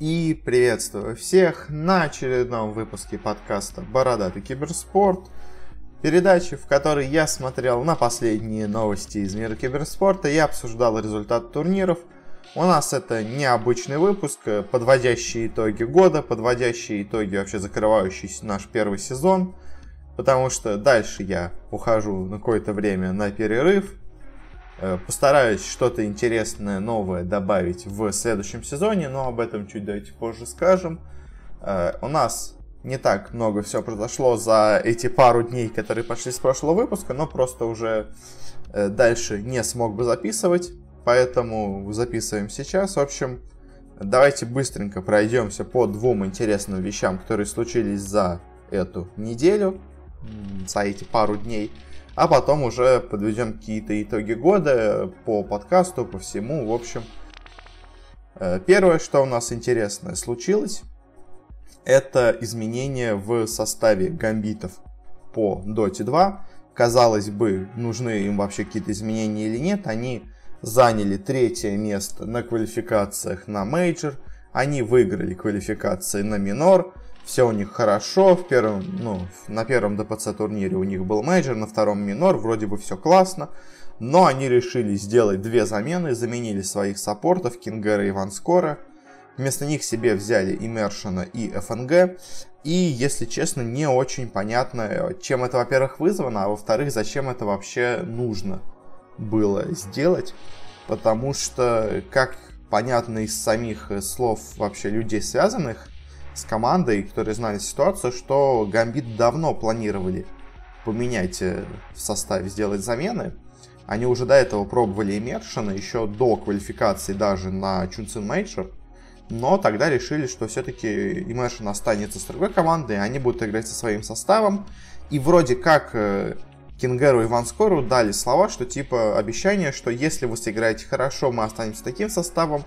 И приветствую всех на очередном выпуске подкаста «Бородатый киберспорт», передачи, в которой я смотрел на последние новости из мира киберспорта и обсуждал результат турниров. У нас это необычный выпуск, подводящие итоги года, подводящие итоги вообще закрывающий наш первый сезон, потому что дальше я ухожу на какое-то время на перерыв, постараюсь что-то интересное, новое добавить в следующем сезоне, но об этом чуть давайте позже скажем. Э, у нас не так много все произошло за эти пару дней, которые пошли с прошлого выпуска, но просто уже э, дальше не смог бы записывать, поэтому записываем сейчас. В общем, давайте быстренько пройдемся по двум интересным вещам, которые случились за эту неделю, за эти пару дней а потом уже подведем какие-то итоги года по подкасту, по всему, в общем. Э, первое, что у нас интересное случилось, это изменения в составе гамбитов по Dota 2. Казалось бы, нужны им вообще какие-то изменения или нет. Они заняли третье место на квалификациях на мейджор. Они выиграли квалификации на минор все у них хорошо. В первом, ну, на первом DPC турнире у них был мейджор, на втором минор, вроде бы все классно. Но они решили сделать две замены, заменили своих саппортов Кингера и Ванскора. Вместо них себе взяли Immersion а и fng. И, если честно, не очень понятно, чем это, во-первых, вызвано, а во-вторых, зачем это вообще нужно было сделать. Потому что, как понятно из самих слов вообще людей связанных, с командой, которые знали ситуацию, что Гамбит давно планировали поменять э, в составе, сделать замены. Они уже до этого пробовали Immersion а, еще до квалификации даже на Чунцин Мейджор. Но тогда решили, что все-таки Immersion останется с другой командой, они будут играть со своим составом. И вроде как э, Кингеру и Ванскору дали слова, что типа обещание, что если вы сыграете хорошо, мы останемся таким составом,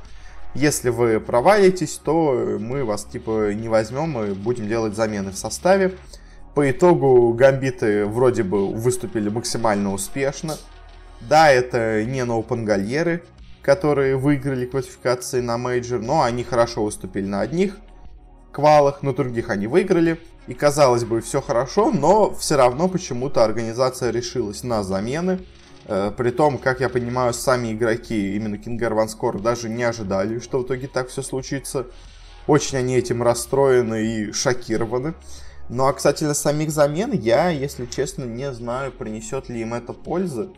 если вы провалитесь, то мы вас типа не возьмем и будем делать замены в составе. По итогу гамбиты вроде бы выступили максимально успешно. Да, это не NoPangolier ы, которые выиграли квалификации на мейджор, но они хорошо выступили на одних квалах, на других они выиграли. И казалось бы, все хорошо, но все равно почему-то организация решилась на замены. Э, при том, как я понимаю, сами игроки, именно Кингер Ванскор, даже не ожидали, что в итоге так все случится. Очень они этим расстроены и шокированы. Ну а касательно самих замен, я, если честно, не знаю, принесет ли им это пользы.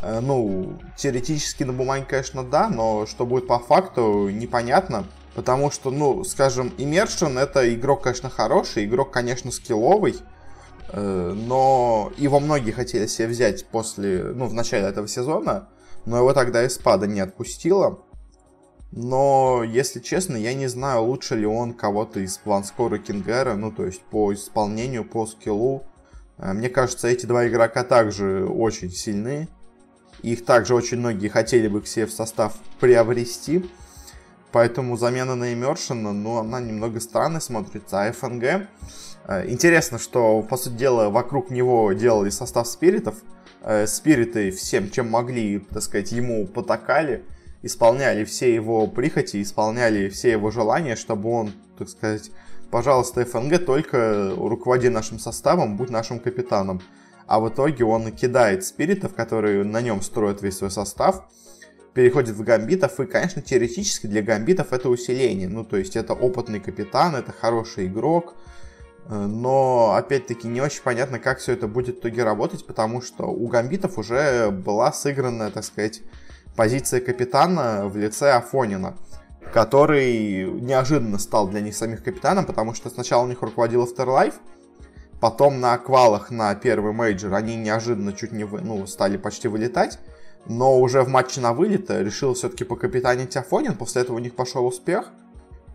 Э, ну, теоретически на бумаге, конечно, да, но что будет по факту, непонятно. Потому что, ну, скажем, Immersion это игрок, конечно, хороший, игрок, конечно, скилловый. Э, но его многие хотели себе взять после, ну, в начале этого сезона, но его тогда из спада не отпустило. Но, если честно, я не знаю, лучше ли он кого-то из Планскора Кингера, ну, то есть по исполнению, по скиллу. Э, мне кажется, эти два игрока также очень сильны. Их также очень многие хотели бы к себе в состав приобрести. Поэтому замена на Immersion, ну, она немного странно смотрится. А ФНГ, Э, интересно, что, по сути дела, вокруг него делали состав спиритов. Э, спириты всем, чем могли, так сказать, ему потакали, исполняли все его прихоти, исполняли все его желания, чтобы он, так сказать, пожалуйста, ФНГ, только руководи нашим составом, будь нашим капитаном. А в итоге он кидает спиритов, которые на нем строят весь свой состав, переходит в гамбитов, и, конечно, теоретически для гамбитов это усиление. Ну, то есть это опытный капитан, это хороший игрок, Э, но, опять-таки, не очень понятно, как все это будет в итоге работать, потому что у гамбитов уже была сыграна, так сказать, позиция капитана в лице Афонина, который неожиданно стал для них самих капитаном, потому что сначала у них руководил Afterlife, потом на квалах на первый мейджор они неожиданно чуть не вы, ну, стали почти вылетать, но уже в матче на вылет решил все-таки покапитанить Афонин, после этого у них пошел успех –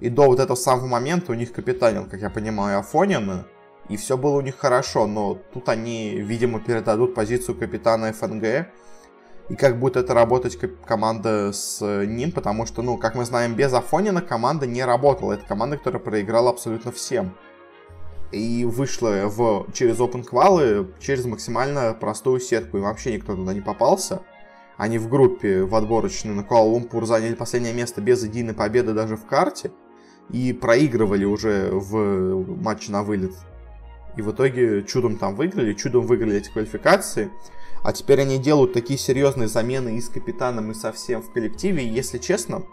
и до вот этого самого момента у них капитанил, как я понимаю, Афонин. И все было у них хорошо, но тут они, видимо, передадут позицию капитана ФНГ. И как будет это работать команда с ним, потому что, ну, как мы знаем, без Афонина команда не работала. Это команда, которая проиграла абсолютно всем. И вышла в, через open квалы через максимально простую сетку. И вообще никто туда не попался. Они в группе в отборочной на Куала-Лумпур заняли последнее место без единой победы даже в карте. и проигрывали уже в матче на вылет. И в итоге чудом там выиграли, чудом выиграли эти квалификации. А теперь они делают такие серьезные замены и с капитаном, и совсем в коллективе. И если честно,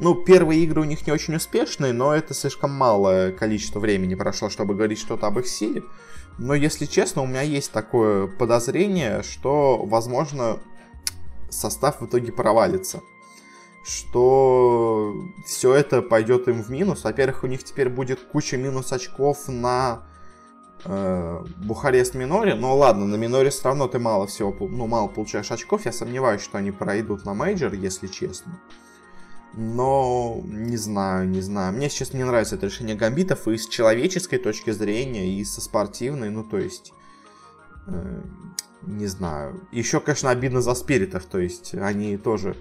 ну, первые игры у них не очень успешные, но это слишком малое количество времени прошло, чтобы говорить что-то об их силе. Но, если честно, у меня есть такое подозрение, что, возможно, состав в итоге провалится. Что все это пойдет им в минус. Во-первых, у них теперь будет куча минус очков на э, Бухарест Миноре. Но ладно, на Миноре все равно ты мало всего, ну, мало получаешь очков. Я сомневаюсь, что они пройдут на мейджор, если честно. Но не знаю, не знаю. Мне сейчас не нравится это решение гамбитов и с человеческой точки зрения, и со спортивной, ну то есть... Э, не знаю. Еще, конечно, обидно за спиритов, то есть они тоже,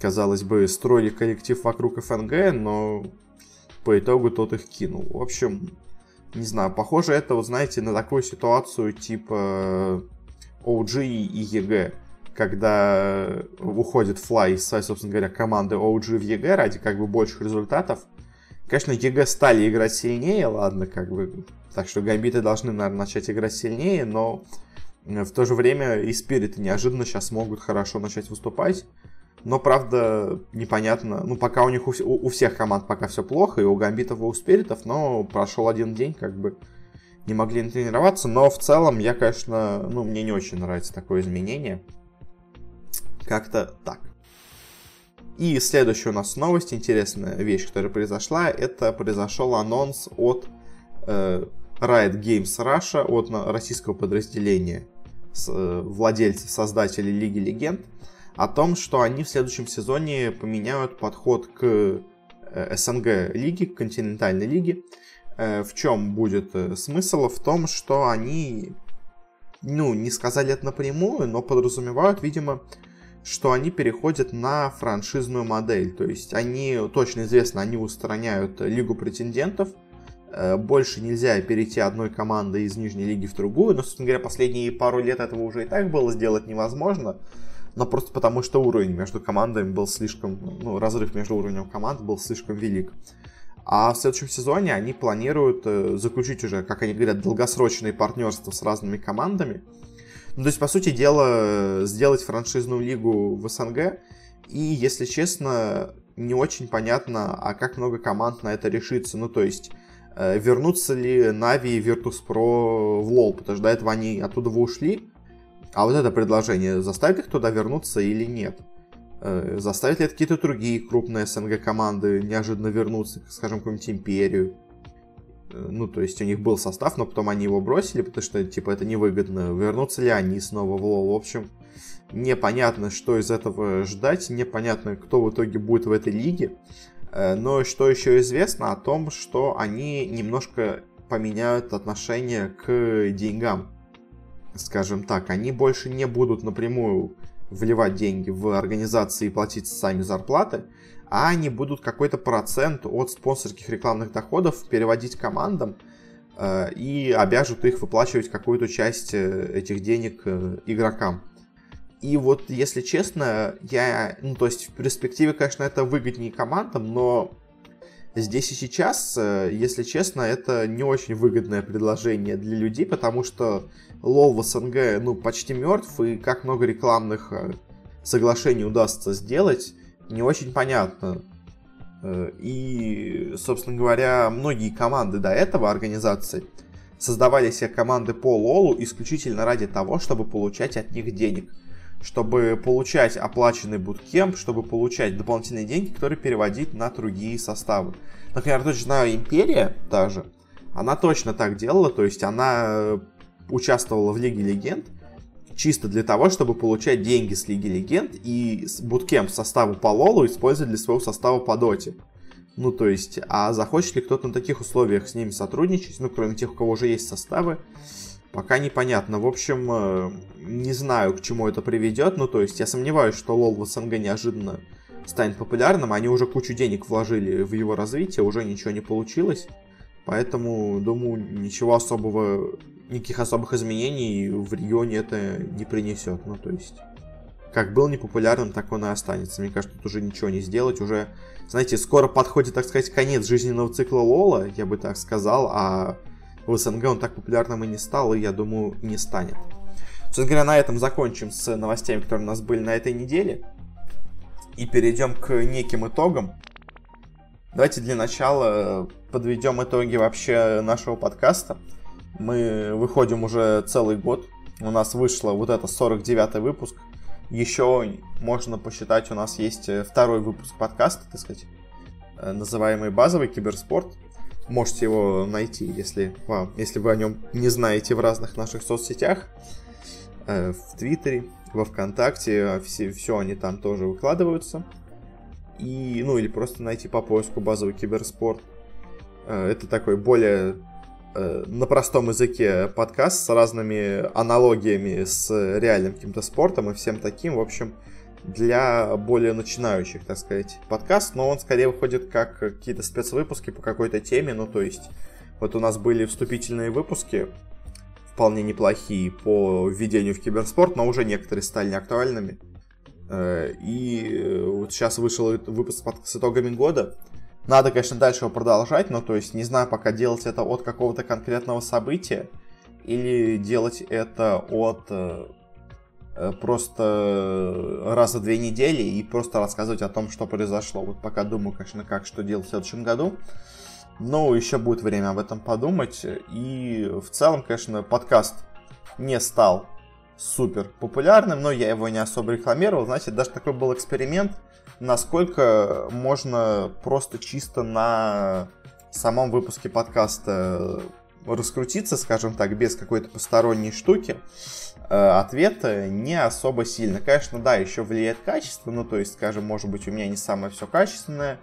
казалось бы, строили коллектив вокруг fng, но по итогу тот их кинул. В общем, не знаю, похоже это, вот знаете, на такую ситуацию типа OG и EG когда уходит Fly из собственно говоря, команды OG в EG ради как бы больших результатов. Конечно, EG стали играть сильнее, ладно, как бы. Так что гамбиты должны, наверное, начать играть сильнее, но в то же время и спириты неожиданно сейчас могут хорошо начать выступать. Но, правда, непонятно. Ну, пока у них у, у всех команд пока все плохо, и у гамбитов, и у спиритов, но прошел один день, как бы не могли тренироваться. Но в целом, я, конечно, ну, мне не очень нравится такое изменение. Как-то так. И следующая у нас новость, интересная вещь, которая произошла, это произошел анонс от э, Riot Games Russia, от российского подразделения э, владельцев, создателей Лиги Легенд, о том, что они в следующем сезоне поменяют подход к э, СНГ лиге, к континентальной лиге. Э, в чем будет э, смысл? В том, что они, ну, не сказали это напрямую, но подразумевают, видимо, что они переходят на франшизную модель. То есть они, точно известно, они устраняют Лигу претендентов. Э, больше нельзя перейти одной команды из нижней лиги в другую. Но, собственно говоря, последние пару лет этого уже и так было сделать невозможно. Но просто потому, что уровень между командами был слишком... Ну, разрыв между уровнем команд был слишком велик. А в следующем сезоне они планируют э, заключить уже, как они говорят, долгосрочные партнерства с разными командами. Ну, то есть, по сути дела, сделать франшизную лигу в СНГ. И, если честно, не очень понятно, а как много команд на это решится. Ну, то есть, э, вернутся ли Navi и Virtus.pro в LoL, потому что до этого они оттуда вы ушли. А вот это предложение, заставит их туда вернуться или нет? Э, заставит ли это какие-то другие крупные СНГ команды неожиданно вернуться, скажем, какую-нибудь Империю? Э, ну, то есть у них был состав, но потом они его бросили, потому что, типа, это невыгодно. Вернутся ли они снова в лол? В общем, непонятно, что из этого ждать, непонятно, кто в итоге будет в этой лиге. Э, но что еще известно о том, что они немножко поменяют отношение к деньгам. Скажем так, они больше не будут напрямую вливать деньги в организации и платить сами зарплаты, а они будут какой-то процент от спонсорских рекламных доходов переводить командам э, и обяжут их выплачивать какую-то часть э, этих денег э, игрокам. И вот, если честно, я, ну, то есть в перспективе, конечно, это выгоднее командам, но здесь и сейчас, э, если честно, это не очень выгодное предложение для людей, потому что лол в СНГ, ну, почти мертв, и как много рекламных э, соглашений удастся сделать, не очень понятно. Э, и, собственно говоря, многие команды до этого организации создавали себе команды по лолу исключительно ради того, чтобы получать от них денег. Чтобы получать оплаченный буткемп, чтобы получать дополнительные деньги, которые переводить на другие составы. Например, точно знаю, Империя даже, она точно так делала, то есть она э, участвовала в Лиге Легенд, чисто для того, чтобы получать деньги с Лиги Легенд и буткемп состава по Лолу использовать для своего состава по Доте. Ну, то есть, а захочет ли кто-то на таких условиях с ними сотрудничать, ну, кроме тех, у кого уже есть составы, пока непонятно. В общем, э, не знаю, к чему это приведет, ну, то есть, я сомневаюсь, что лол в СНГ неожиданно станет популярным, они уже кучу денег вложили в его развитие, уже ничего не получилось, поэтому, думаю, ничего особого никаких особых изменений в регионе это не принесет. Ну, то есть, как был непопулярным, так он и останется. Мне кажется, тут уже ничего не сделать. Уже, знаете, скоро подходит, так сказать, конец жизненного цикла Лола, я бы так сказал, а в СНГ он так популярным и не стал, и, я думаю, не станет. Собственно говоря, на этом закончим с новостями, которые у нас были на этой неделе. И перейдем к неким итогам. Давайте для начала подведем итоги вообще нашего подкаста. Мы выходим уже целый год. У нас вышло вот это 49 выпуск. Еще можно посчитать, у нас есть второй выпуск подкаста, так сказать, э, называемый базовый киберспорт. Можете его найти, если, вам, если вы о нем не знаете в разных наших соцсетях. Э, в Твиттере, во Вконтакте, все, все они там тоже выкладываются. И, ну, или просто найти по поиску базовый киберспорт. Э, это такой более э, на простом языке подкаст с разными аналогиями с реальным каким-то спортом и всем таким. В общем, для более начинающих, так сказать, подкаст, но он скорее выходит как какие-то спецвыпуски по какой-то теме, ну то есть вот у нас были вступительные выпуски, вполне неплохие по введению в киберспорт, но уже некоторые стали неактуальными. Э, и вот сейчас вышел выпуск с итогами года, надо, конечно, дальше его продолжать, но то есть не знаю пока делать это от какого-то конкретного события или делать это от э, э просто раз в две недели и просто рассказывать о том, что произошло. Вот пока думаю, конечно, как что делать в следующем году. Но еще будет время об этом подумать. И в целом, конечно, подкаст не стал супер популярным, но я его не особо рекламировал. Значит, даже такой был эксперимент – насколько можно просто чисто на самом выпуске подкаста раскрутиться, скажем так, без какой-то посторонней штуки, э, ответ не особо сильно. Конечно, да, еще влияет качество, ну, то есть, скажем, может быть, у меня не самое все качественное,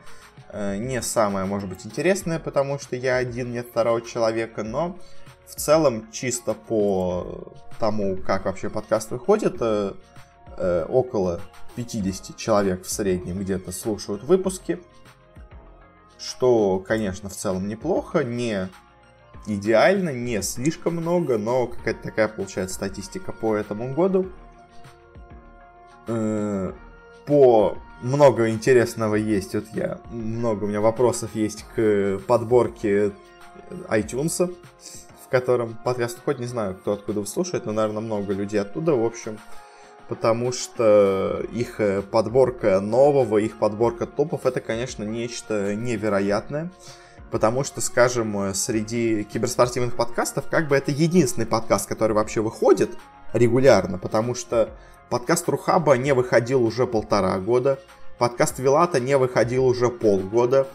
э, не самое, может быть, интересное, потому что я один, нет второго человека, но в целом, чисто по тому, как вообще подкаст выходит, э, около 50 человек в среднем где-то слушают выпуски, что, конечно, в целом неплохо, не идеально, не слишком много, но какая-то такая получается статистика по этому году. Э, по много интересного есть, вот я, много у меня вопросов есть к подборке iTunes, в котором подкаст хоть не знаю, кто откуда слушает, но, наверное, много людей оттуда, в общем, потому что их подборка нового, их подборка топов, это, конечно, нечто невероятное. Потому что, скажем, э, среди киберспортивных подкастов, как бы это единственный подкаст, который вообще выходит регулярно, потому что подкаст Рухаба не выходил уже полтора года, подкаст Вилата не выходил уже полгода,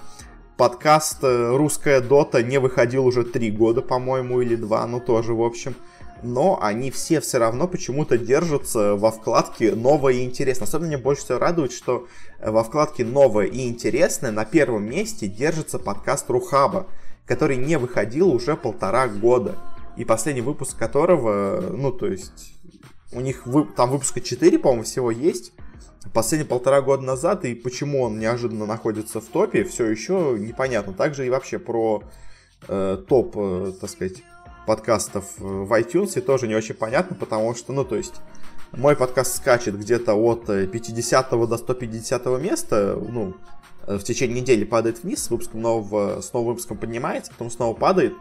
подкаст э, Русская Дота не выходил уже три года, по-моему, или два, ну тоже, в общем но они все все равно почему-то держатся во вкладке «Новое и интересное». Особенно мне больше всего радует, что э, во вкладке «Новое и интересное» на первом месте держится подкаст Рухаба, который не выходил уже полтора года. И последний выпуск которого, ну, то есть, у них вы, там выпуска 4, по-моему, всего есть. Последний полтора года назад, и почему он неожиданно находится в топе, все еще непонятно. Также и вообще про э, топ, э, так сказать, подкастов в iTunes тоже не очень понятно, потому что, ну, то есть, мой подкаст скачет где-то от 50 до 150 места, ну, в течение недели падает вниз, с выпуском нового, с новым выпуском поднимается, потом снова падает,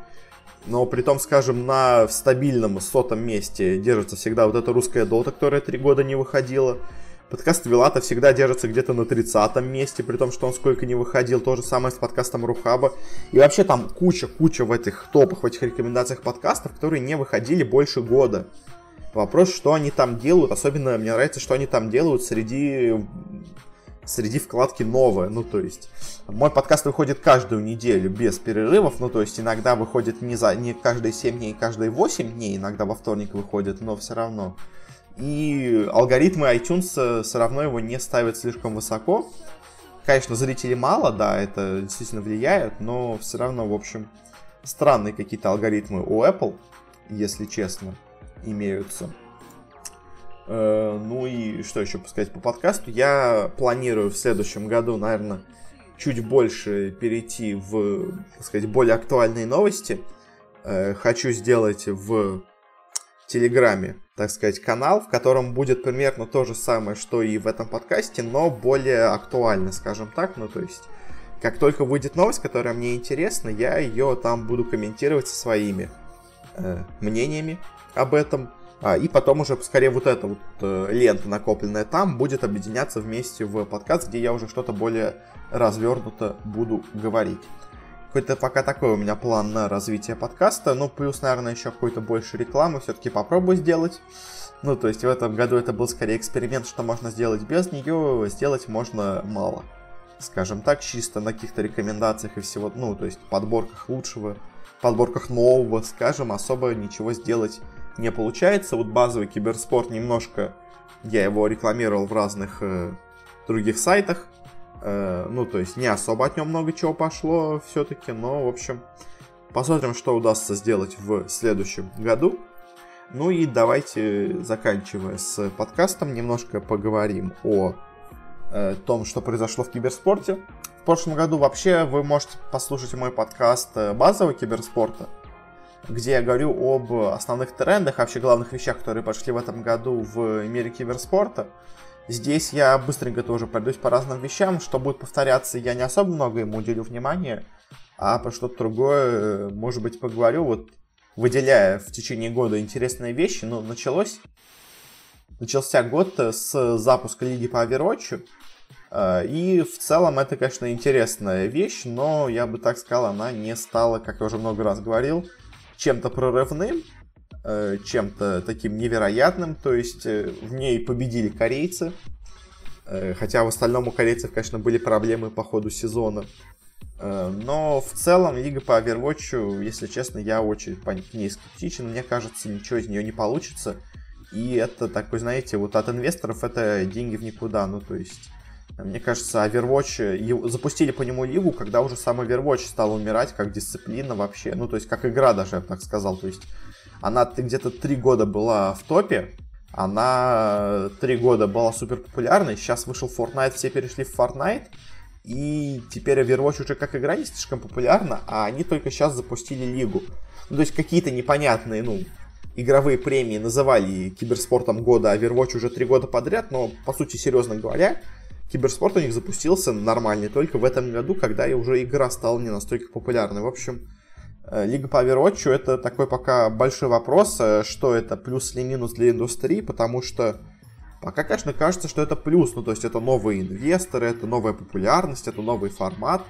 но при том, скажем, на стабильном сотом месте держится всегда вот эта русская дота, которая три года не выходила, Подкаст Вилата всегда держится где-то на 30 месте, при том, что он сколько не выходил. То же самое с подкастом Рухаба. И вообще там куча-куча в этих топах, в этих рекомендациях подкастов, которые не выходили больше года. Вопрос, что они там делают. Особенно мне нравится, что они там делают среди среди вкладки новое. Ну, то есть, мой подкаст выходит каждую неделю без перерывов. Ну, то есть, иногда выходит не, за, не каждые 7 дней, каждые 8 дней. Иногда во вторник выходит, но все равно. И алгоритмы iTunes все равно его не ставят слишком высоко. Конечно, зрителей мало, да, это действительно влияет, но все равно, в общем, странные какие-то алгоритмы у Apple, если честно, имеются. Э, ну и что еще сказать по подкасту? Я планирую в следующем году, наверное, чуть больше перейти в, так сказать, более актуальные новости. Э, хочу сделать в Телеграме, так сказать, канал, в котором будет примерно то же самое, что и в этом подкасте, но более актуально, скажем так. Ну, то есть, как только выйдет новость, которая мне интересна, я ее там буду комментировать со своими э, мнениями об этом. А, и потом уже скорее вот эта вот э, лента, накопленная там, будет объединяться вместе в подкаст, где я уже что-то более развернуто буду говорить. Какой-то пока такой у меня план на развитие подкаста. Ну, плюс, наверное, еще какой-то больше рекламы все-таки попробую сделать. Ну, то есть в этом году это был скорее эксперимент, что можно сделать без нее, сделать можно мало. Скажем так, чисто на каких-то рекомендациях и всего, ну, то есть подборках лучшего, подборках нового, скажем, особо ничего сделать не получается. Вот базовый киберспорт немножко, я его рекламировал в разных э, других сайтах, ну, то есть не особо от нем много чего пошло все-таки, но, в общем, посмотрим, что удастся сделать в следующем году. Ну и давайте, заканчивая с подкастом, немножко поговорим о э, том, что произошло в киберспорте. В прошлом году вообще вы можете послушать мой подкаст э, базового киберспорта, где я говорю об основных трендах, вообще главных вещах, которые пошли в этом году в мире киберспорта. Здесь я быстренько тоже пройдусь по разным вещам. Что будет повторяться, я не особо много ему уделю внимания. А про что-то другое, э, может быть, поговорю. Вот выделяя в течение года интересные вещи. Ну, началось... Начался год с запуска Лиги по Overwatch. Э, и в целом это, конечно, интересная вещь, но я бы так сказал, она не стала, как я уже много раз говорил, чем-то прорывным. Э, чем-то таким невероятным, то есть э, в ней победили корейцы, э, хотя в остальном у корейцев, конечно, были проблемы по ходу сезона. Но в целом Лига по Overwatch, если честно, я очень по ней скептичен. Мне кажется, ничего из нее не получится. И это такой, знаете, вот от инвесторов это деньги в никуда. Ну, то есть, мне кажется, Overwatch запустили по нему лигу, когда уже сам Overwatch стал умирать как дисциплина вообще. Ну, то есть, как игра даже, я бы так сказал. То есть, она где-то три года была в топе, она три года была супер популярной, сейчас вышел Fortnite, все перешли в Fortnite, и теперь Overwatch уже как игра не слишком популярна, а они только сейчас запустили лигу. Ну, то есть какие-то непонятные, ну, игровые премии называли киберспортом года, а Overwatch уже три года подряд, но, по сути, серьезно говоря, киберспорт у них запустился нормальный только в этом году, когда уже игра стала не настолько популярной. В общем, Э, Лига по Overwatch это такой пока большой вопрос, э, что это плюс или минус для индустрии, потому что пока, конечно, кажется, что это плюс, ну то есть это новые инвесторы, это новая популярность, это новый формат,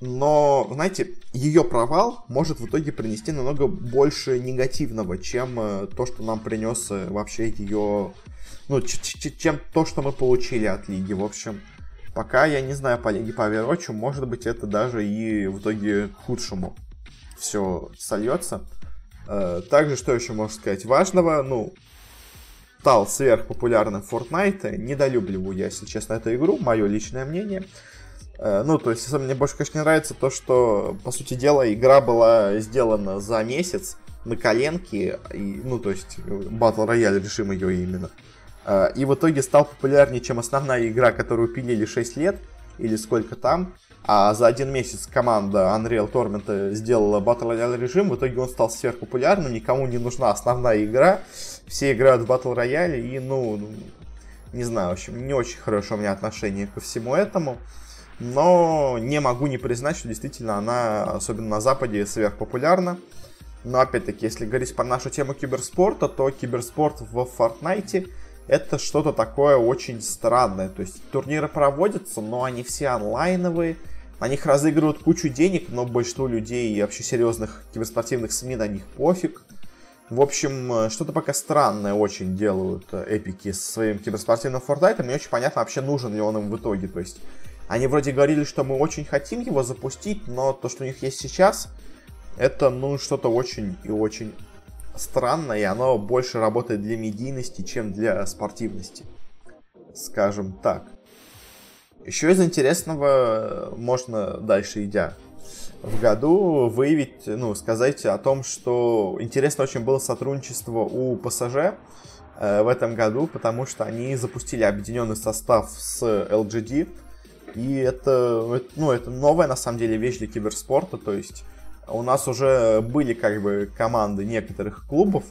но, знаете, ее провал может в итоге принести намного больше негативного, чем э, то, что нам принес вообще ее, ну, чем то, что мы получили от лиги, в общем. Пока я не знаю по лиге по Overwatch, может быть это даже и в итоге к худшему все сольется. Э, также, что еще можно сказать важного, ну, стал сверхпопулярным Fortnite, недолюбливаю я, если честно, эту игру, мое личное мнение. Э, ну, то есть, мне больше, конечно, не нравится то, что, по сути дела, игра была сделана за месяц на коленке, и, ну, то есть, Battle Royale режим ее именно. Э, и в итоге стал популярнее, чем основная игра, которую пилили 6 лет, или сколько там. А за один месяц команда Unreal Tournament сделала Battle Royale режим, в итоге он стал сверхпопулярным, никому не нужна основная игра, все играют в Battle Royale, и, ну, не знаю, в общем, не очень хорошее у меня отношение ко всему этому, но не могу не признать, что действительно она, особенно на Западе, сверхпопулярна. Но опять-таки, если говорить про нашу тему киберспорта, то киберспорт в Fortnite это что-то такое очень странное. То есть турниры проводятся, но они все онлайновые, на них разыгрывают кучу денег, но большинство людей и вообще серьезных киберспортивных СМИ на них пофиг. В общем, э, что-то пока странное очень делают э, эпики со своим киберспортивным Фортнайтом. Не очень понятно вообще, нужен ли он им в итоге. То есть, они вроде говорили, что мы очень хотим его запустить, но то, что у них есть сейчас, это, ну, что-то очень и очень странное, и оно больше работает для медийности, чем для спортивности. Скажем так. Еще из интересного можно дальше идя в году выявить, ну, сказать о том, что интересно очень было сотрудничество у ПСЖ э, в этом году, потому что они запустили объединенный состав с LGD, и это, ну, это новая, на самом деле, вещь для киберспорта, то есть у нас уже были, как бы, команды некоторых клубов,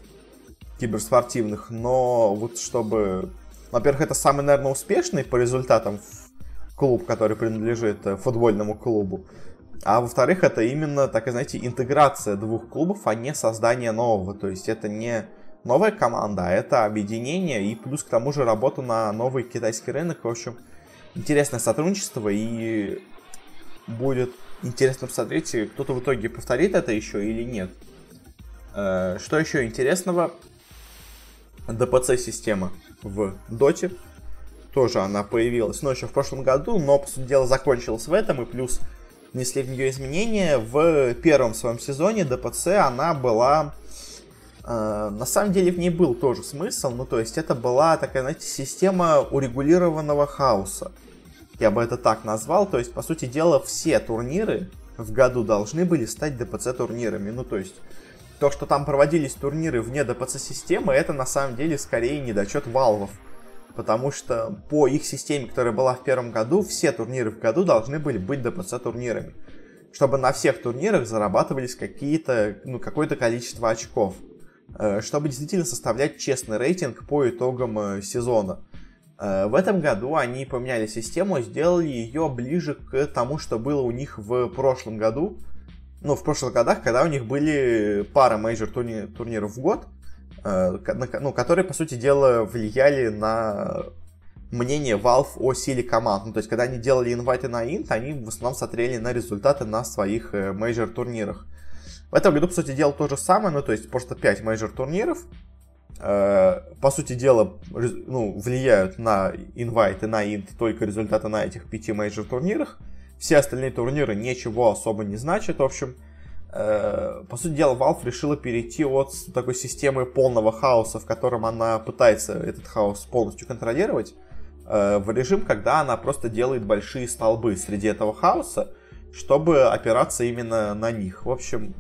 киберспортивных, но вот чтобы... Во-первых, это самый, наверное, успешный по результатам клуб, который принадлежит э, футбольному клубу. А во-вторых, это именно, так и знаете, интеграция двух клубов, а не создание нового. То есть это не новая команда, а это объединение и плюс к тому же работа на новый китайский рынок. В общем, интересное сотрудничество и будет интересно посмотреть, кто-то в итоге повторит это еще или нет. Э, что еще интересного? DPC-система в Доте. Тоже она появилась, но еще в прошлом году, но, по сути дела, закончилась в этом, и плюс внесли в нее изменения. В первом своем сезоне DPC она была... Э, на самом деле в ней был тоже смысл, ну то есть это была такая, знаете, система урегулированного хаоса. Я бы это так назвал, то есть, по сути дела, все турниры в году должны были стать DPC турнирами. Ну то есть то, что там проводились турниры вне ДПЦ-системы, это на самом деле скорее недочет валвов. Потому что по их системе, которая была в первом году, все турниры в году должны были быть ДПЦ-турнирами. Чтобы на всех турнирах зарабатывались какие-то, ну, какое-то количество очков. Э, чтобы действительно составлять честный рейтинг по итогам э, сезона. Э, в этом году они поменяли систему, сделали ее ближе к тому, что было у них в прошлом году ну, в прошлых годах, когда у них были пара мейджор турни- турниров в год, ну, которые, по сути дела, влияли на мнение Valve о силе команд. Ну, то есть, когда они делали инвайты на инт, они в основном смотрели на результаты на своих э, мейджор турнирах. В этом году, по сути дела, то же самое, ну, то есть, просто 5 мейджор турниров, э, по сути дела, ну, влияют на инвайты на инт только результаты на этих 5 мейджор турнирах. Все остальные турниры ничего особо не значат. В общем, э, по сути дела, Valve решила перейти от такой системы полного хаоса, в котором она пытается этот хаос полностью контролировать, э, в режим, когда она просто делает большие столбы среди этого хаоса, чтобы опираться именно на них. В общем,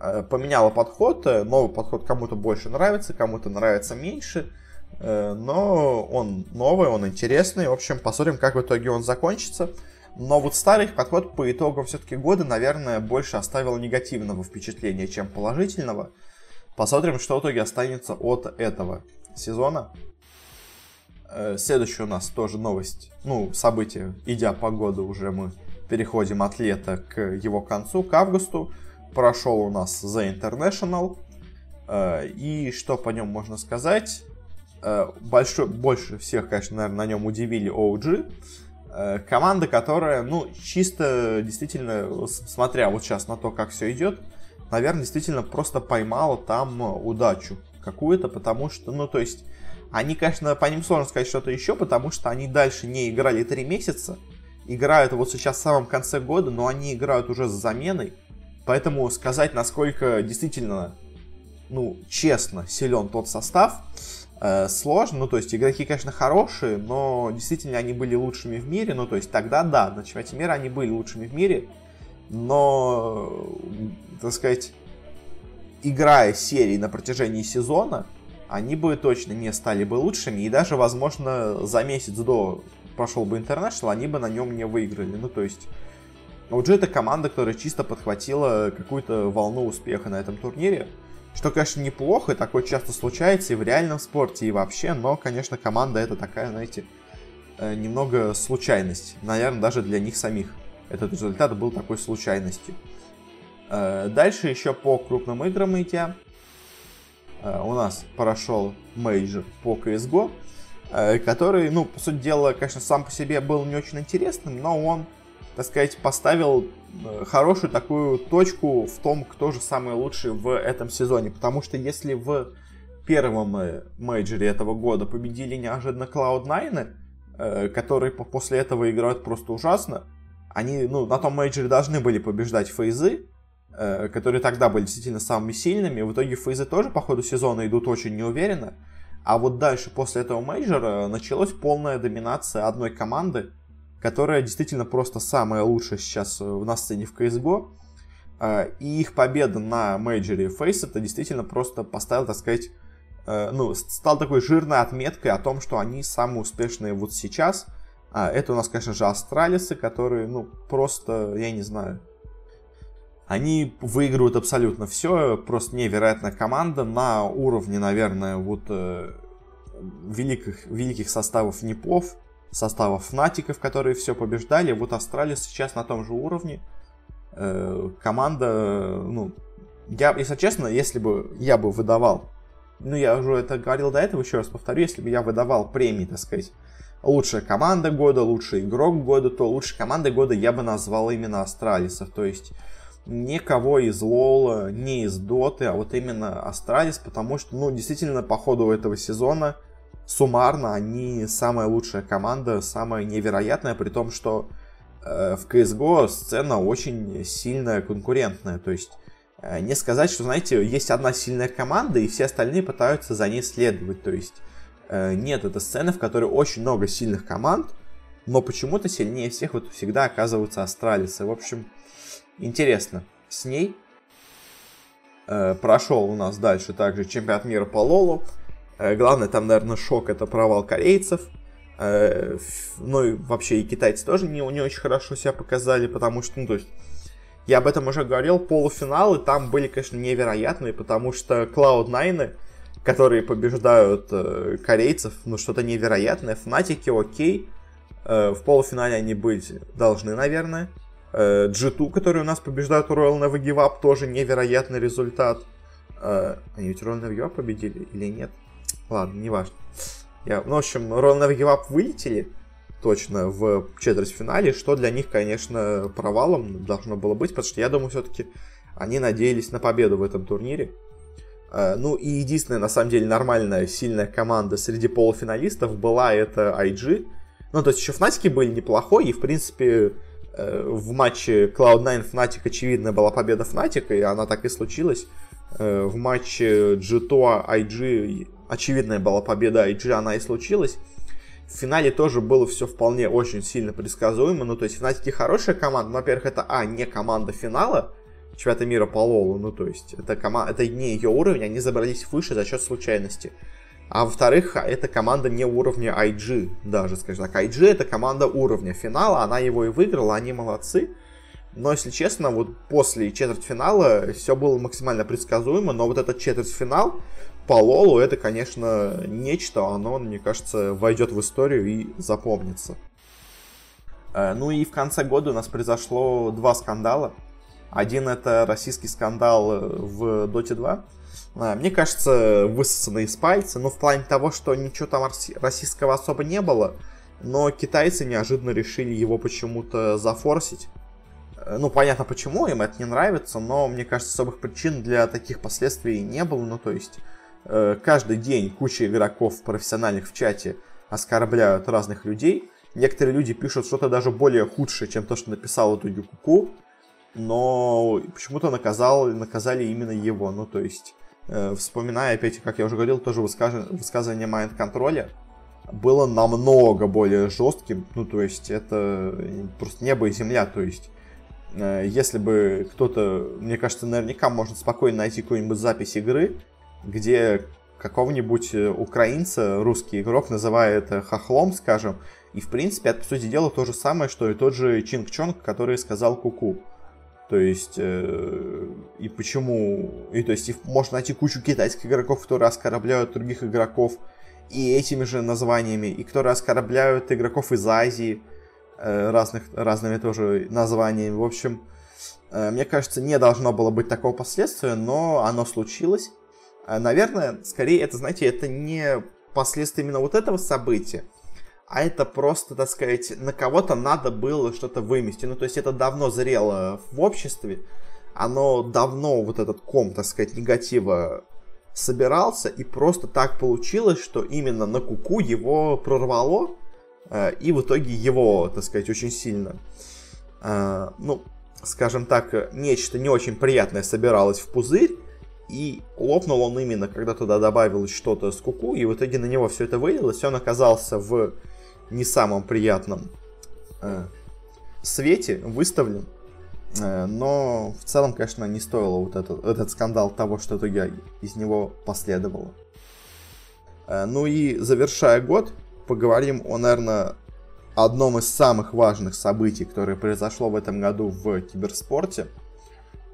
э, поменяла подход. Новый подход кому-то больше нравится, кому-то нравится меньше. Э, но он новый, он интересный. В общем, посмотрим, как в итоге он закончится. Но вот старый подход по итогам все-таки года, наверное, больше оставил негативного впечатления, чем положительного. Посмотрим, что в итоге останется от этого сезона. Э, следующая у нас тоже новость, ну, событие, идя по году уже мы переходим от лета к его концу, к августу. Прошел у нас The International. Э, и что по нем можно сказать? Э, большой, больше всех, конечно, наверное, на нем удивили OG. Э, команда, которая, ну, чисто действительно, смотря вот сейчас на то, как все идет, наверное, действительно просто поймала там удачу какую-то, потому что, ну, то есть, они, конечно, по ним сложно сказать что-то еще, потому что они дальше не играли три месяца, играют вот сейчас в самом конце года, но они играют уже с заменой, поэтому сказать, насколько действительно, ну, честно силен тот состав, сложно. Ну, то есть игроки, конечно, хорошие, но действительно они были лучшими в мире. Ну, то есть тогда, да, на чемпионате мира они были лучшими в мире. Но, так сказать, играя серии на протяжении сезона, они бы точно не стали бы лучшими. И даже, возможно, за месяц до прошел бы International, они бы на нем не выиграли. Ну, то есть... OG это команда, которая чисто подхватила какую-то волну успеха на этом турнире. Что, конечно, неплохо, и такое часто случается и в реальном спорте, и вообще, но, конечно, команда это такая, знаете, э, немного случайность. Наверное, даже для них самих этот результат был такой случайностью. Э, дальше еще по крупным играм идя. Э, у нас прошел мейджор по CSGO, который, ну, по сути дела, конечно, сам по себе был не очень интересным, но он так сказать, поставил э, хорошую такую точку в том, кто же самый лучший в этом сезоне. Потому что если в первом э, мейджоре этого года победили неожиданно Cloud9, э, которые после этого играют просто ужасно, они ну, на том мейджоре должны были побеждать фейзы, которые тогда были действительно самыми сильными. В итоге фейзы тоже по ходу сезона идут очень неуверенно. А вот дальше, после этого мейджора, началась полная доминация одной команды, которая действительно просто самая лучшая сейчас э, на сцене в CSGO. А, и их победа на мейджоре FACEIT это действительно просто поставил, так сказать, э, ну, стал такой жирной отметкой о том, что они самые успешные вот сейчас. А, это у нас, конечно же, астралисы, которые, ну, просто, я не знаю, Они выигрывают абсолютно все, просто невероятная команда на уровне, наверное, вот э, великих, великих составов НИПов, составов Фнатиков, которые все побеждали. Вот Астралис сейчас на том же уровне. Э, команда, ну, я, если честно, если бы я бы выдавал, ну, я уже это говорил до этого, еще раз повторю, если бы я выдавал премии, так сказать, лучшая команда года, лучший игрок года, то лучшей командой года я бы назвал именно Астралисов. То есть никого из Лола, не из Доты, а вот именно Астралис, потому что, ну, действительно, по ходу этого сезона суммарно они самая лучшая команда, самая невероятная, при том, что э, в CSGO сцена очень сильная, конкурентная. То есть э, не сказать, что, знаете, есть одна сильная команда, и все остальные пытаются за ней следовать. То есть э, нет, это сцены, в которой очень много сильных команд, но почему-то сильнее всех вот всегда оказываются астралисы. В общем, интересно. С ней э, прошел у нас дальше также чемпионат мира по Лолу. Э, главное там, наверное, шок это провал корейцев. Э, ну и вообще и китайцы тоже не, не очень хорошо себя показали, потому что, ну, то есть, я об этом уже говорил, полуфиналы там были, конечно, невероятные, потому что Cloud9, которые побеждают э, корейцев, ну, что-то невероятное. Фнатики, окей. Э, в полуфинале они быть должны, наверное. Э, G2, которые у нас побеждают Royal Never Give Up, тоже невероятный результат. Э, они ведь Royal Never Give Up победили или нет? Ладно, неважно. Я, ну, в общем, Give Up вылетели точно в четвертьфинале, что для них, конечно, провалом должно было быть, потому что я думаю, все-таки они надеялись на победу в этом турнире. Э, ну и единственная, на самом деле, нормальная, сильная команда среди полуфиналистов была это IG. Ну, то есть еще Фнатики были неплохой, и, в принципе, э, в матче Cloud9 Fnatic, очевидно, была победа Fnatic, и она так и случилась. Э, в матче G2 IG очевидная была победа IG, она и случилась. В финале тоже было все вполне очень сильно предсказуемо. Ну, то есть, Фнатики хорошая команда. Но, во-первых, это, а, не команда финала чемпионата мира по Лолу. Ну, то есть, это, кома... это не ее уровень, они забрались выше за счет случайности. А во-вторых, это команда не уровня IG даже, скажем так. IG это команда уровня финала, она его и выиграла, они молодцы. Но, если честно, вот после четвертьфинала все было максимально предсказуемо, но вот этот четвертьфинал по Лолу это, конечно, нечто, оно, мне кажется, войдет в историю и запомнится. Э, ну и в конце года у нас произошло два скандала. Один это российский скандал э, в Dota 2. Э, мне кажется, высосанный из пальца, но в плане того, что ничего там российского особо не было, но китайцы неожиданно решили его почему-то зафорсить. Ну, понятно почему, им это не нравится, но мне кажется, особых причин для таких последствий не было. Ну, то есть, э, каждый день куча игроков профессиональных в чате оскорбляют разных людей. Некоторые люди пишут что-то даже более худшее, чем то, что написал эту Юкуку, но почему-то наказал, наказали именно его. Ну, то есть, э, вспоминая, опять, как я уже говорил, тоже высказывание, высказывание Mind Контроля, было намного более жестким. Ну, то есть, это просто небо и земля. То есть, Э, если бы кто-то, мне кажется, наверняка можно спокойно найти какую-нибудь запись игры, где какого-нибудь э, украинца русский игрок называет э, хохлом, скажем, и в принципе это, по сути дела, то же самое, что и тот же Чинг Чонг, который сказал Куку. То есть, э, и почему... И то есть, и можно найти кучу китайских игроков, которые оскорбляют других игроков и этими же названиями, и которые оскорбляют игроков из Азии, Э, разных, разными тоже названиями. В общем, э, мне кажется, не должно было быть такого последствия, но оно случилось. Э, наверное, скорее это, знаете, это не последствия именно вот этого события, а это просто, так сказать, на кого-то надо было что-то вымести. Ну, то есть это давно зрело в обществе, оно давно, вот этот ком, так сказать, негатива собирался, и просто так получилось, что именно на куку его прорвало, Э, и в итоге его, так сказать, очень сильно, э, ну, скажем так, нечто не очень приятное собиралось в пузырь, и лопнул он именно, когда туда добавилось что-то с куку, и в итоге на него все это вылилось, он оказался в не самом приятном э, свете выставлен, но в целом, конечно, не стоило вот этот, этот скандал того, что итоге из него последовало. Ну и завершая год, поговорим о, наверное, одном из самых важных событий, которое произошло в этом году в киберспорте.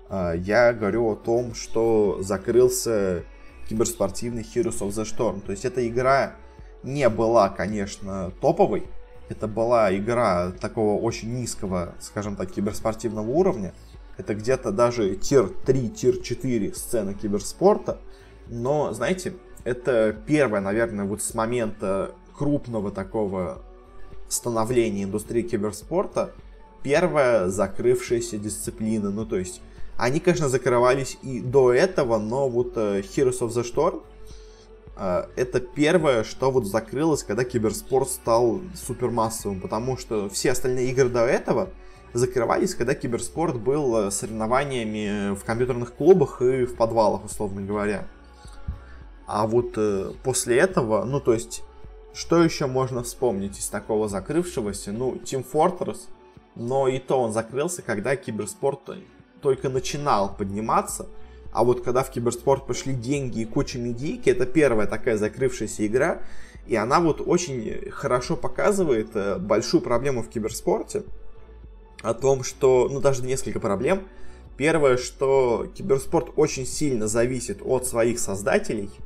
А, я говорю о том, что закрылся киберспортивный Heroes of the Storm. То есть эта игра не была, конечно, топовой. Это была игра такого очень низкого, скажем так, киберспортивного уровня. Это где-то даже тир 3, тир 4 сцены киберспорта. Но, знаете, это первое, наверное, вот с момента крупного такого становления индустрии киберспорта, первая закрывшаяся дисциплина. Ну, то есть, они, конечно, закрывались и до этого, но вот э, Heroes of the Storm э, это первое, что вот закрылось, когда киберспорт стал супермассовым, потому что все остальные игры до этого закрывались, когда киберспорт был э, соревнованиями в компьютерных клубах и в подвалах, условно говоря. А вот э, после этого, ну то есть, что еще можно вспомнить из такого закрывшегося? Ну, Team Fortress, но и то он закрылся, когда киберспорт только начинал подниматься. А вот когда в киберспорт пошли деньги и куча медийки, это первая такая закрывшаяся игра, и она вот очень хорошо показывает э, большую проблему в киберспорте, о том, что, ну даже несколько проблем. Первое, что киберспорт очень сильно зависит от своих создателей –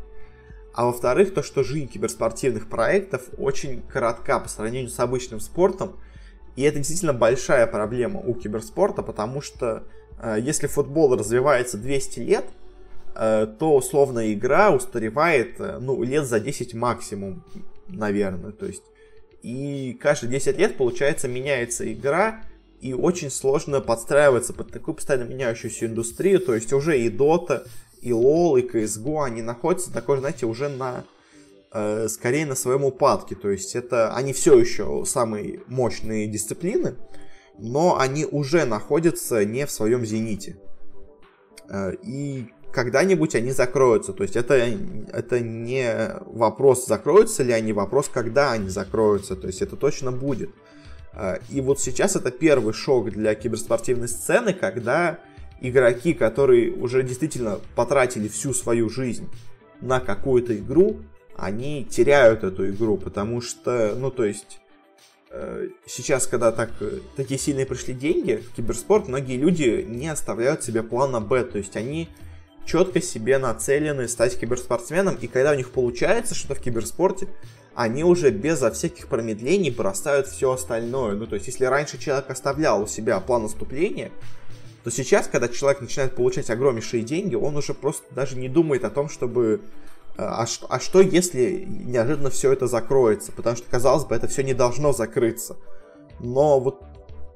а во-вторых, то, что жизнь киберспортивных проектов очень коротка по сравнению с обычным спортом. И это действительно большая проблема у киберспорта, потому что если футбол развивается 200 лет, э, то условная игра устаревает э, ну, лет за 10 максимум, наверное. То есть, и каждые 10 лет, получается, меняется игра, и очень сложно подстраиваться под такую постоянно меняющуюся индустрию. То есть уже и Dota, и LoL, и CSGO, они находятся такой, знаете, уже на э, скорее на своем упадке. То есть это они все еще самые мощные дисциплины, но они уже находятся не в своем зените. Э, и когда-нибудь они закроются. То есть это, это не вопрос, закроются ли они, вопрос, когда они закроются. То есть это точно будет. Э, и вот сейчас это первый шок для киберспортивной сцены, когда игроки, которые уже действительно потратили всю свою жизнь на какую-то игру, они теряют эту игру, потому что, ну, то есть, сейчас, когда так, такие сильные пришли деньги в киберспорт, многие люди не оставляют себе плана Б, то есть они четко себе нацелены стать киберспортсменом, и когда у них получается что-то в киберспорте, они уже безо всяких промедлений бросают все остальное. Ну, то есть, если раньше человек оставлял у себя план наступления, то сейчас, когда человек начинает получать огромнейшие деньги, он уже просто даже не думает о том, чтобы э, а что, а что если неожиданно все это закроется? Потому что, казалось бы, это все не должно закрыться. Но вот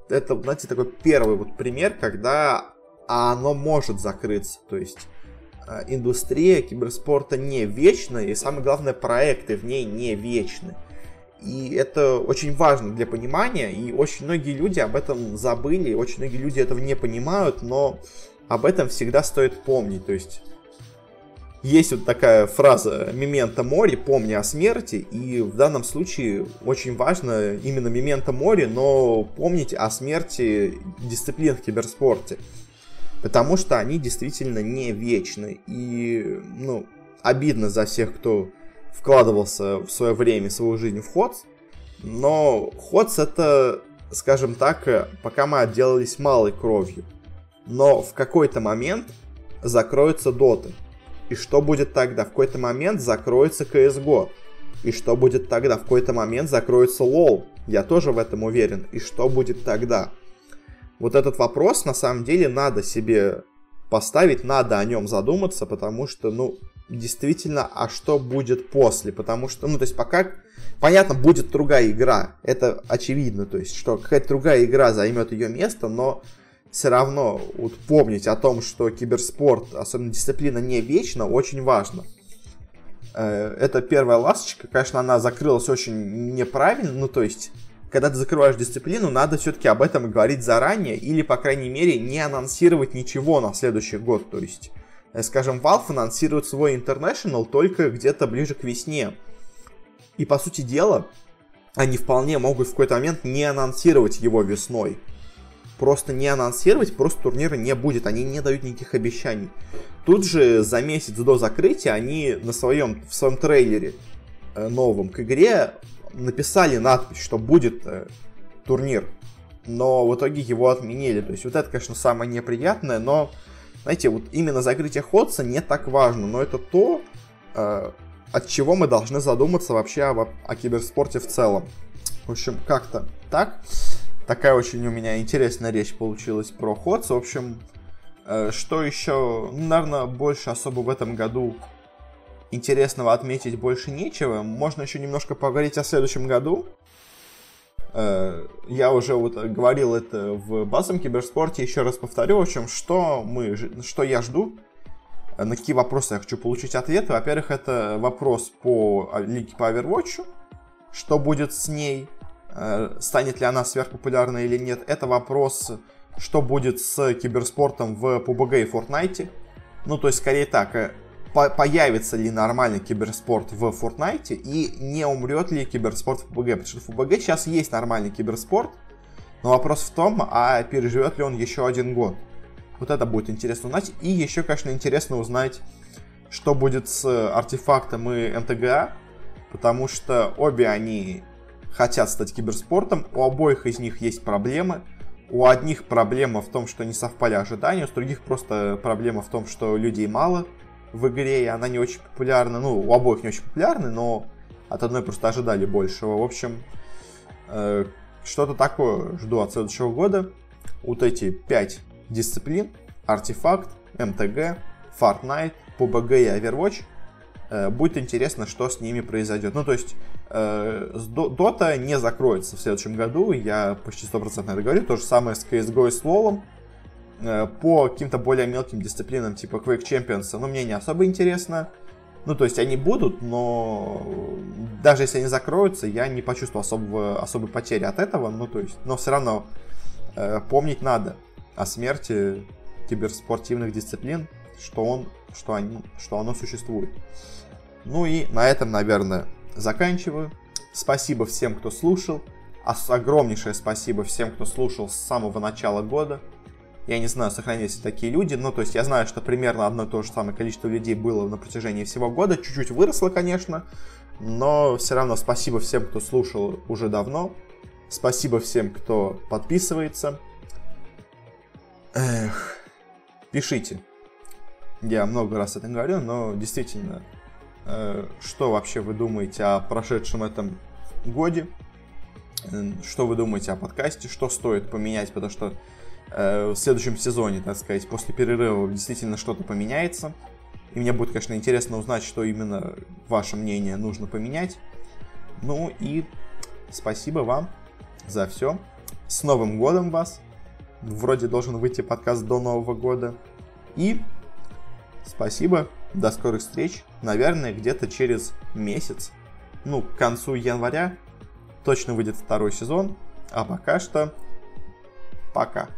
это, знаете, такой первый вот пример, когда оно может закрыться. То есть э, индустрия киберспорта не вечна, и самое главное, проекты в ней не вечны. И это очень важно для понимания, и очень многие люди об этом забыли, очень многие люди этого не понимают, но об этом всегда стоит помнить. То есть есть вот такая фраза «мемента мори», «помни о смерти», и в данном случае очень важно именно «мемента мори», но помнить о смерти дисциплин в киберспорте, потому что они действительно не вечны, и, ну, обидно за всех, кто вкладывался в свое время, в свою жизнь в Ходс, но Ходс это, скажем так, пока мы отделались малой кровью. Но в какой-то момент закроются доты. И что будет тогда? В какой-то момент закроется CSGO. И что будет тогда? В какой-то момент закроется LoL. Я тоже в этом уверен. И что будет тогда? Вот этот вопрос на самом деле надо себе поставить, надо о нем задуматься, потому что, ну, действительно, а что будет после, потому что, ну, то есть пока, понятно, будет другая игра, это очевидно, то есть, что какая-то другая игра займет ее место, но все равно вот помнить о том, что киберспорт, особенно дисциплина, не вечна, очень важно. Э, это первая ласточка, конечно, она закрылась очень неправильно, ну, то есть, когда ты закрываешь дисциплину, надо все-таки об этом говорить заранее, или, по крайней мере, не анонсировать ничего на следующий год, то есть, Э, скажем, Valve анонсирует свой International только где-то ближе к весне. И, по сути дела, они вполне могут в какой-то момент не анонсировать его весной. Просто не анонсировать, просто турнира не будет, они не дают никаких обещаний. Тут же за месяц до закрытия они на своем, в своем трейлере э, новом к игре написали надпись, что будет э, турнир. Но в итоге его отменили. То есть вот это, конечно, самое неприятное, но знаете, вот именно закрытие Ходса не так важно, но это то, э, от чего мы должны задуматься вообще о, о киберспорте в целом. В общем, как-то так. Такая очень у меня интересная речь получилась про Ходс. В общем, э, что еще, ну, наверное, больше особо в этом году интересного отметить больше нечего. Можно еще немножко поговорить о следующем году. Э, я уже вот говорил это в базовом киберспорте, еще раз повторю, в общем, что мы, что я жду, э, на какие вопросы я хочу получить ответы. Во-первых, это вопрос по а, лиге по Overwatch, что будет с ней, станет ли она сверхпопулярной или нет, это вопрос, что будет с киберспортом в PUBG и Fortnite. Ну, то есть, скорее так, э, по появится ли нормальный киберспорт в Fortnite и не умрет ли киберспорт в PUBG. Потому что в PUBG сейчас есть нормальный киберспорт, но вопрос в том, а переживет ли он еще один год. Вот это будет интересно узнать. И еще, конечно, интересно узнать, что будет с артефактом и МТГА, потому что обе они хотят стать киберспортом, у обоих из них есть проблемы. У одних проблема в том, что не совпали ожидания, у других просто проблема в том, что людей мало в игре, и она не очень популярна. Ну, у обоих не очень популярны, но от одной просто ожидали большего. В общем, э, что-то такое жду от следующего года. Вот эти пять дисциплин, артефакт, МТГ, Fortnite, PUBG и Overwatch – Э, будет интересно, что с ними произойдет. Ну, то есть, э, Dota не закроется в следующем году, я почти 100% это говорю. То же самое с CSGO и с. Э, по каким-то более мелким дисциплинам, типа Quake Champions, ну, мне не особо интересно. Ну, то есть, они будут, но даже если они закроются, я не почувствую особого, особой потери от этого. Ну, то есть, но все равно э, помнить надо о смерти киберспортивных дисциплин, что, он, что, они, что оно существует. Ну и на этом, наверное, заканчиваю. Спасибо всем, кто слушал. Огромнейшее спасибо всем, кто слушал с самого начала года. Я не знаю, сохранились ли такие люди, но то есть я знаю, что примерно одно и то же самое количество людей было на протяжении всего года. Чуть-чуть выросло, конечно, но все равно спасибо всем, кто слушал уже давно. Спасибо всем, кто подписывается. Эх, пишите. Я много раз это говорю, но действительно, что вообще вы думаете о прошедшем этом годе, э, что вы думаете о подкасте, что стоит поменять, потому что э, в следующем сезоне, так сказать, после перерыва действительно что-то поменяется. И мне будет, конечно, интересно узнать, что именно ваше мнение нужно поменять. Ну и спасибо вам за все. С Новым годом вас! Вроде должен выйти подкаст до Нового года. И спасибо до скорых встреч. Наверное, где-то через месяц, ну, к концу января, точно выйдет второй сезон. А пока что, пока.